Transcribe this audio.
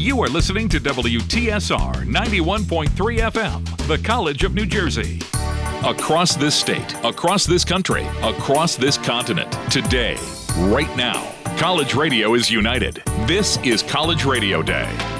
You are listening to WTSR 91.3 FM, the College of New Jersey. Across this state, across this country, across this continent, today, right now, college radio is united. This is College Radio Day.